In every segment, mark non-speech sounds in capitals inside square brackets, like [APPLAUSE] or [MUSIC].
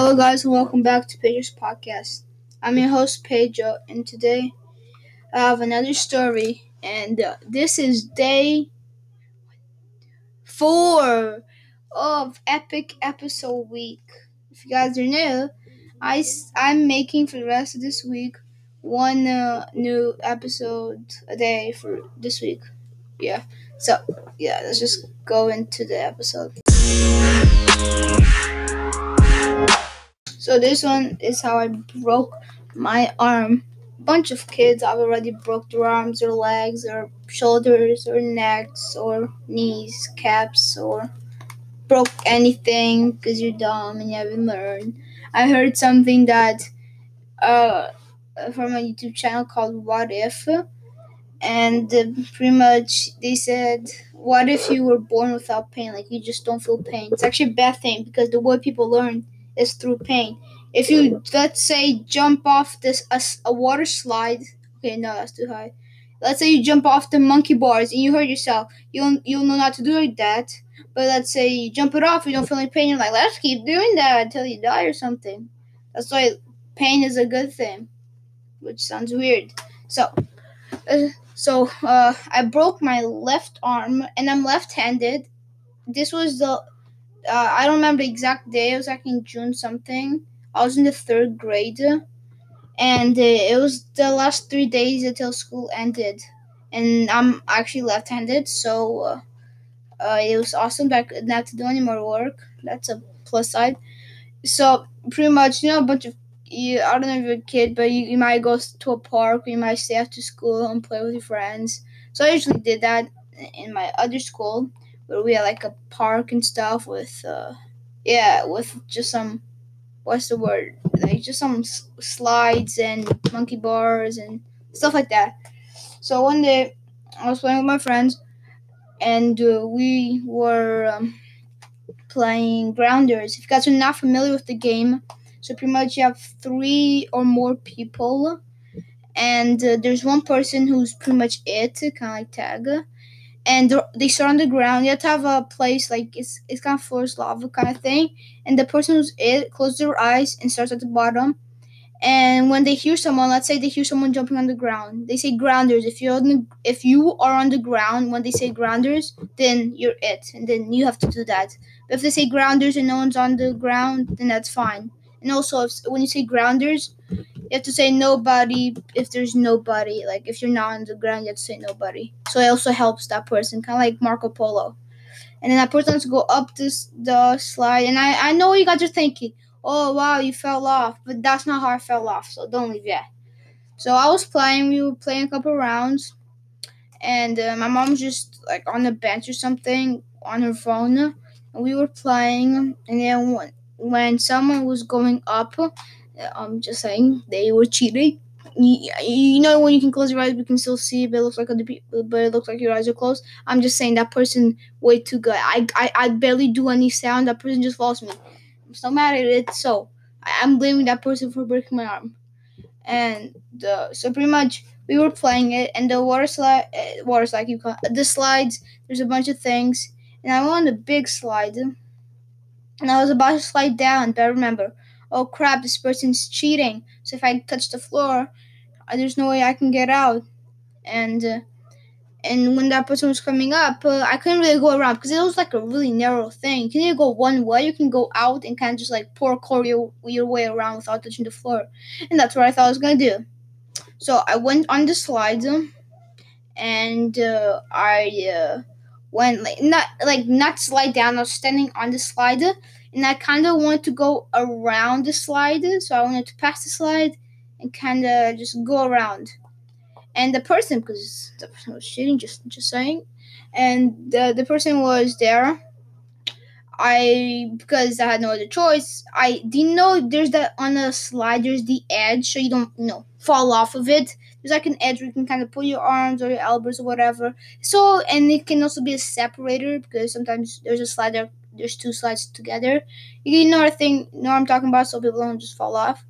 Hello, guys, and welcome back to Pedro's podcast. I'm your host, Pedro, and today I have another story, and uh, this is day four of Epic Episode Week. If you guys are new, I, I'm making for the rest of this week one uh, new episode a day for this week. Yeah, so yeah, let's just go into the episode. So this one is how I broke my arm. Bunch of kids have already broke their arms or legs or shoulders or necks or knees, caps or broke anything because you're dumb and you haven't learned. I heard something that uh from a YouTube channel called What If and uh, pretty much they said what if you were born without pain like you just don't feel pain it's actually a bad thing because the way people learn is through pain. If you let's say jump off this a, a water slide, okay, no, that's too high. Let's say you jump off the monkey bars and you hurt yourself. You'll you'll know not to do like that. But let's say you jump it off, you don't feel any pain. You're like, let's keep doing that until you die or something. That's why pain is a good thing, which sounds weird. So, uh, so uh, I broke my left arm and I'm left-handed. This was the uh, I don't remember the exact day. It was like in June something. I was in the third grade, and uh, it was the last three days until school ended. And I'm actually left-handed, so uh, uh, it was awesome that I have to do any more work. That's a plus side. So pretty much, you know, a bunch of you. I don't know if you're a kid, but you, you might go to a park, or you might stay after school and play with your friends. So I usually did that in my other school where we had like a park and stuff with uh yeah with just some what's the word? Like just some s- slides and monkey bars and stuff like that. So one day i was playing with my friends and uh, we were um, playing grounders. If you guys are not familiar with the game so pretty much you have three or more people and uh, there's one person who's pretty much it kind of like tag and they start on the ground. You have to have a place like it's it's kind of forest lava kind of thing. And the person who's it closes their eyes and starts at the bottom. And when they hear someone, let's say they hear someone jumping on the ground, they say grounders. If you're on the, if you are on the ground when they say grounders, then you're it, and then you have to do that. But if they say grounders and no one's on the ground, then that's fine. And also, if, when you say grounders, you have to say nobody if there's nobody. Like if you're not on the ground, you have to say nobody. So it also helps that person, kind of like Marco Polo. And then that person has to go up this the slide. And I I know you guys are thinking. Oh wow, you fell off, but that's not how I fell off. So don't leave yet. So I was playing. We were playing a couple rounds, and uh, my mom was just like on the bench or something on her phone. And we were playing, and then when when someone was going up I'm just saying they were cheating. You, you know when you can close your eyes, we can still see, but it looks like people, but it looks like your eyes are closed. I'm just saying that person way too good. I, I, I barely do any sound. That person just follows me. I'm so mad at it. So I, am blaming that person for breaking my arm. And the so pretty much we were playing it, and the water slide, uh, water slide, you call the slides. There's a bunch of things, and I went on the big slide, and I was about to slide down, but I remember oh crap, this person's cheating. So if I touch the floor, uh, there's no way I can get out. And uh, and when that person was coming up, uh, I couldn't really go around because it was like a really narrow thing. You can either go one way, you can go out and kind of just like parkour your, your way around without touching the floor. And that's what I thought I was gonna do. So I went on the slides, and uh, I uh, went like not like not slide down. I was standing on the slide and I kind of wanted to go around the slide, so I wanted to pass the slide and kind of just go around. And the person, because the person was cheating, just just saying, and the the person was there. I because I had no other choice. I didn't know there's that on the slide. There's the edge, so you don't you know fall off of it. There's like an edge where you can kind of pull your arms or your elbows or whatever. So and it can also be a separator because sometimes there's a slide there there's two slides together. You know what I think know I'm talking about, so people don't just fall off.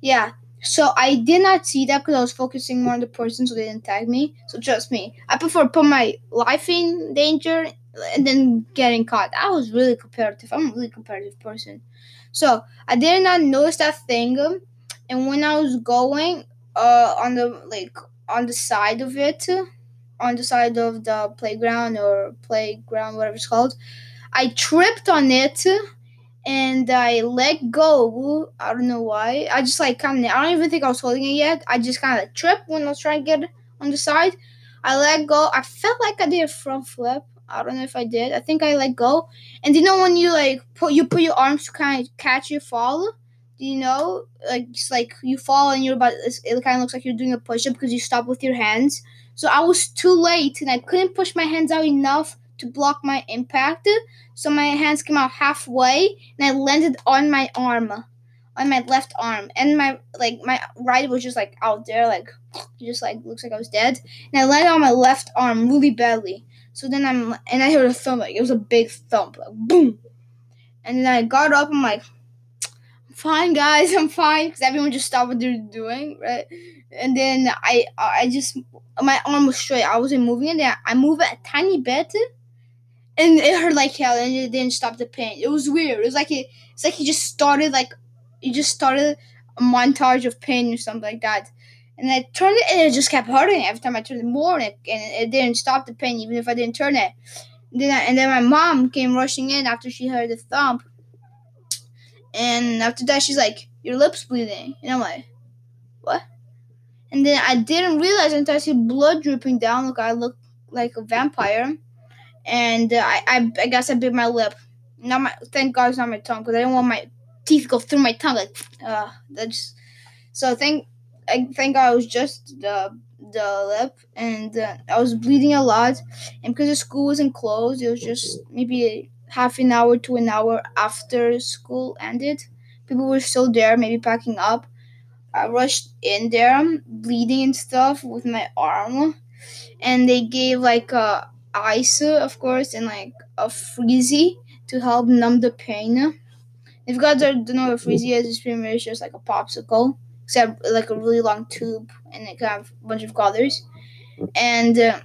Yeah. So I did not see that because I was focusing more on the person, so they didn't tag me. So trust me, I prefer put my life in danger and then getting caught. I was really competitive. I'm a really competitive person. So I did not notice that thing, and when I was going uh on the like on the side of it, on the side of the playground or playground whatever it's called, I tripped on it and I let go. I don't know why. I just like kind of. I don't even think I was holding it yet. I just kind of tripped when I was trying to get on the side. I let go. I felt like I did a front flip. I don't know if I did. I think I let go. And you know when you like put you put your arms to kind of catch your fall. Do you know like it's like you fall and you're about it kind of looks like you're doing a push up because you stop with your hands. So I was too late and I couldn't push my hands out enough to block my impact. So my hands came out halfway and I landed on my arm, on my left arm, and my like my right was just like out there, like [SNIFFS] just like looks like I was dead. And I landed on my left arm really badly. So then I'm and I heard a thump, like it was a big thump, like boom. And then I got up. I'm like, I'm fine, guys, I'm fine, because everyone just stopped what they're doing, right? And then I I just my arm was straight. I wasn't moving it. I moved it a tiny bit and it hurt like hell and it didn't stop the pain. It was weird. It was like it, it's like he just started like he just started a montage of pain or something like that. And I turned it and it just kept hurting every time I turned it more and it, and it didn't stop the pain even if I didn't turn it. And then I, and then my mom came rushing in after she heard the thump. And after that she's like, Your lips bleeding and I'm like, What? And then I didn't realize until I see blood dripping down like I look like a vampire and uh, I, I, I guess I bit my lip. Not my, thank God it's not my tongue because I didn't want my teeth go through my tongue. Like, uh, that's so. Thank, I thank God it was just the the lip, and uh, I was bleeding a lot. And because the school wasn't closed, it was just maybe half an hour to an hour after school ended. People were still there, maybe packing up. I rushed in there, bleeding and stuff with my arm, and they gave like a ice, of course, and like a freezy to help numb the pain. If you guys don't know what freezy is, it's pretty much just like a popsicle, except like a really long tube, and it can have a bunch of colors. And, uh,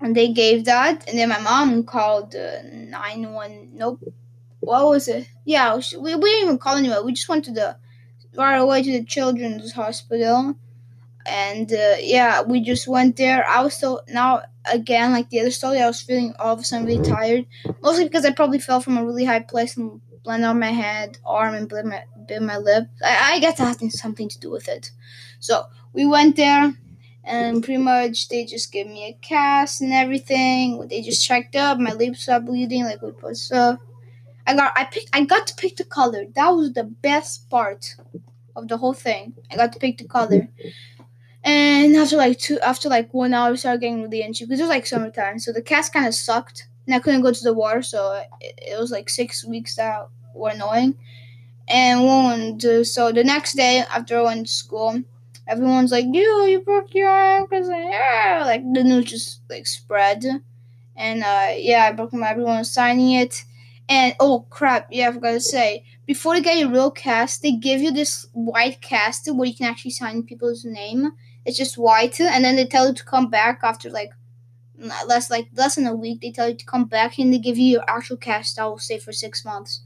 and they gave that, and then my mom called uh, nine one. Nope, what was it? Yeah, we, we didn't even call anyone. We just went to the right away to the children's hospital, and uh, yeah, we just went there. I was still now again, like the other story, I was feeling all of a sudden really tired. Mostly because I probably fell from a really high place and landed on my head, arm, and bit my, bit my lip. I, I guess that has something to do with it. So we went there, and pretty much they just gave me a cast and everything. They just checked up. My lips stopped bleeding, like we put stuff. I got I picked I got to pick the color. That was the best part of the whole thing. I got to pick the color. And after like two, after like one hour, I started getting really itchy because it was like summertime, so the cast kind of sucked, and I couldn't go to the water, so it, it was like six weeks that were annoying. And one, so the next day after I went to school, everyone's like, "You, you broke your arm," because like the news just like spread, and uh, yeah, I broke my. Everyone was signing it, and oh crap, yeah, I forgot to say, before you get your real cast, they give you this white cast where you can actually sign people's name it's just white, and then they tell you to come back after like less like less than a week. They tell you to come back and they give you your actual cast. I will stay for six months.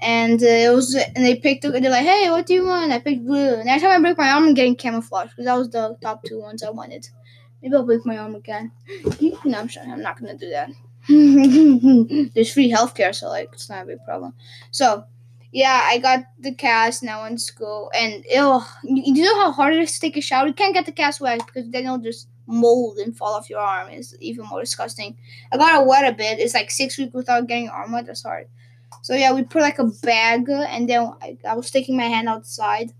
And uh, it was, and they picked. They're like, "Hey, what do you want?" I picked blue. And every time I break my arm, I'm getting camouflage because that was the top two ones I wanted. Maybe I'll break my arm again. [LAUGHS] no, I'm sure I'm not gonna do that. [LAUGHS] There's free healthcare, so like it's not a big problem. So yeah, I got the cast now in school, and ew, you know how hard it is to take a shower. You can't get the cast wet because then it'll just mold and fall off your arm. It's even more disgusting. I got it wet a bit. It's like six weeks without getting arm wet. That's hard. So yeah, we put like a bag, and then I, I was taking my hand outside.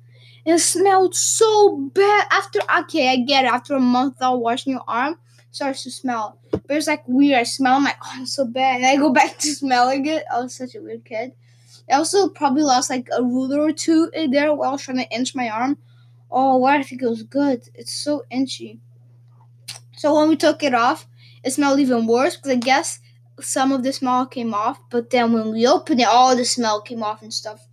And it smelled so bad. After okay, I get it. After a month without washing your arm, starts to smell. But it's like weird. I smell. I'm like, oh, so bad. And I go [LAUGHS] back to smelling it. I was such a weird kid. I also probably lost like a ruler or two in there while trying to inch my arm. Oh, why I think it was good. It's so inchy. So when we took it off, it smelled even worse because I guess some of the smell came off. But then when we opened it, all the smell came off and stuff.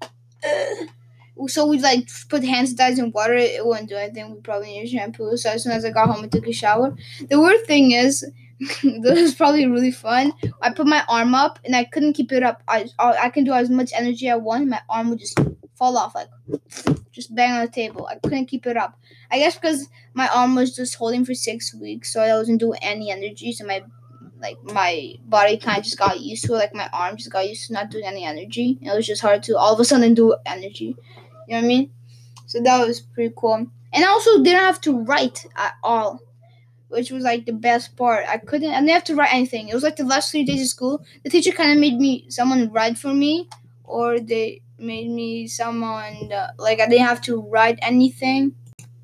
So we like put hand sanitizer in water. It wouldn't do anything. We probably needed shampoo. So as soon as I got home, I took a shower. The weird thing is, [LAUGHS] this was probably really fun. I put my arm up and I couldn't keep it up. I I can do as much energy I want. My arm would just fall off, like just bang on the table. I couldn't keep it up. I guess because my arm was just holding for six weeks, so I wasn't doing any energy. So my like my body kind of just got used to it. Like my arm just got used to not doing any energy. It was just hard to all of a sudden do energy. You know what I mean? So that was pretty cool. And I also didn't have to write at all, which was like the best part. I couldn't. I didn't have to write anything. It was like the last three days of school. The teacher kind of made me someone write for me, or they made me someone uh, like I didn't have to write anything,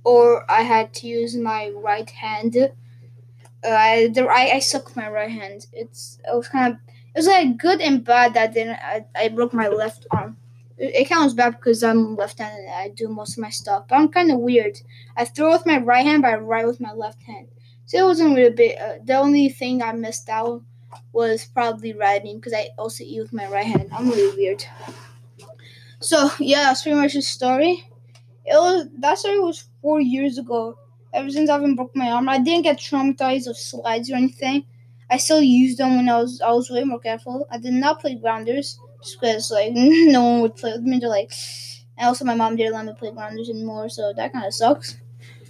or I had to use my right hand. Uh, I the I, I suck my right hand. It's it was kind of it was like good and bad that then I, I broke my left arm. It, it counts bad because I'm left-handed and I do most of my stuff. But I'm kind of weird. I throw with my right hand, but I write with my left hand. So it wasn't really big. Uh, the only thing I missed out was probably writing because I also eat with my right hand. I'm really weird. So yeah, that's pretty much the story. It was that story was four years ago. Ever since I've been broke my arm, I didn't get traumatized of slides or anything. I still used them when I was I was way more careful. I did not play grounders just because like [LAUGHS] no one would play with me. They're like, and also my mom didn't let me play grounders anymore, so that kind of sucks.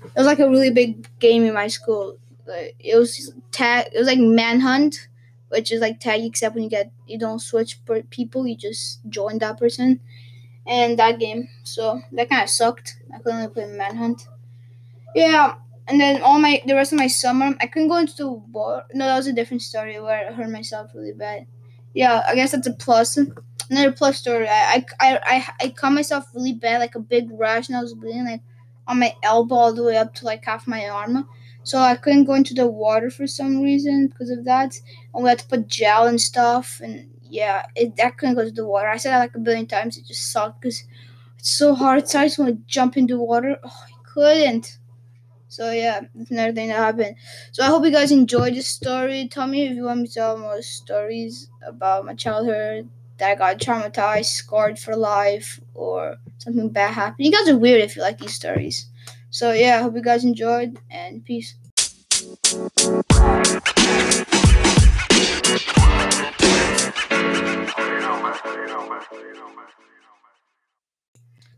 It was like a really big game in my school. It was tag. It was like manhunt, which is like tag except when you get you don't switch per people, you just join that person. And that game, so that kind of sucked. I couldn't only play manhunt. Yeah, and then all my the rest of my summer, I couldn't go into the war. No, that was a different story where I hurt myself really bad. Yeah, I guess that's a plus. Another plus story. I I I I cut myself really bad, like a big rash, and I was bleeding like on my elbow all the way up to like half my arm. So I couldn't go into the water for some reason because of that. And we had to put gel and stuff. And yeah, it I couldn't go to the water. I said that like a billion times. It just sucked because it's so hard. So I just want to jump into water. Oh, I couldn't. So yeah, that's another thing that happened. So I hope you guys enjoyed this story. Tell me if you want me to tell more stories about my childhood that I got traumatized, scarred for life, or something bad happened. You guys are weird if you like these stories. So yeah, I hope you guys enjoyed and peace.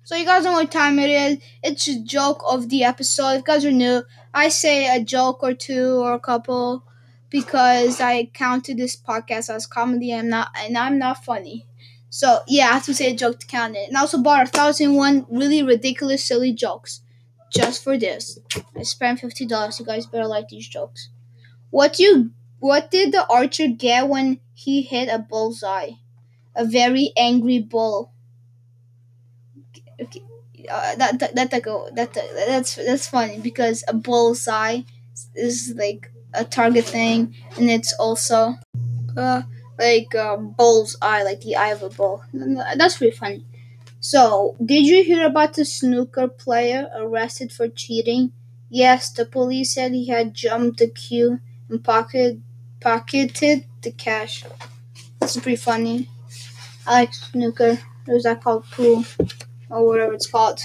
So you guys know what time it is. It's a joke of the episode. If you guys are new, I say a joke or two or a couple because I counted this podcast as comedy and I'm not and I'm not funny. So yeah, I have to say a joke to count it. And also bought a thousand one really ridiculous, silly jokes. Just for this. I spent fifty dollars. You guys better like these jokes. What you what did the archer get when he hit a bullseye? A very angry bull. Okay, uh, that that that go that, that that's that's funny because a bullseye is like a target thing, and it's also uh like a bull's eye, like the eye of a bull. That's pretty funny. So, did you hear about the snooker player arrested for cheating? Yes, the police said he had jumped the queue and pocket, pocketed the cash. That's pretty funny. I like snooker. Is that called pool? Or whatever it's called.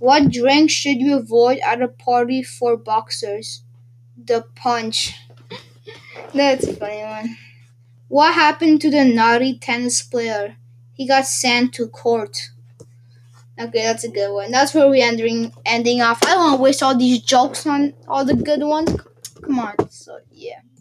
What drink should you avoid at a party for boxers? The punch. [LAUGHS] That's a funny one. What happened to the naughty tennis player? He got sent to court. Okay, that's a good one. That's where we're ending ending off. I don't want to waste all these jokes on all the good ones. Come on. So yeah.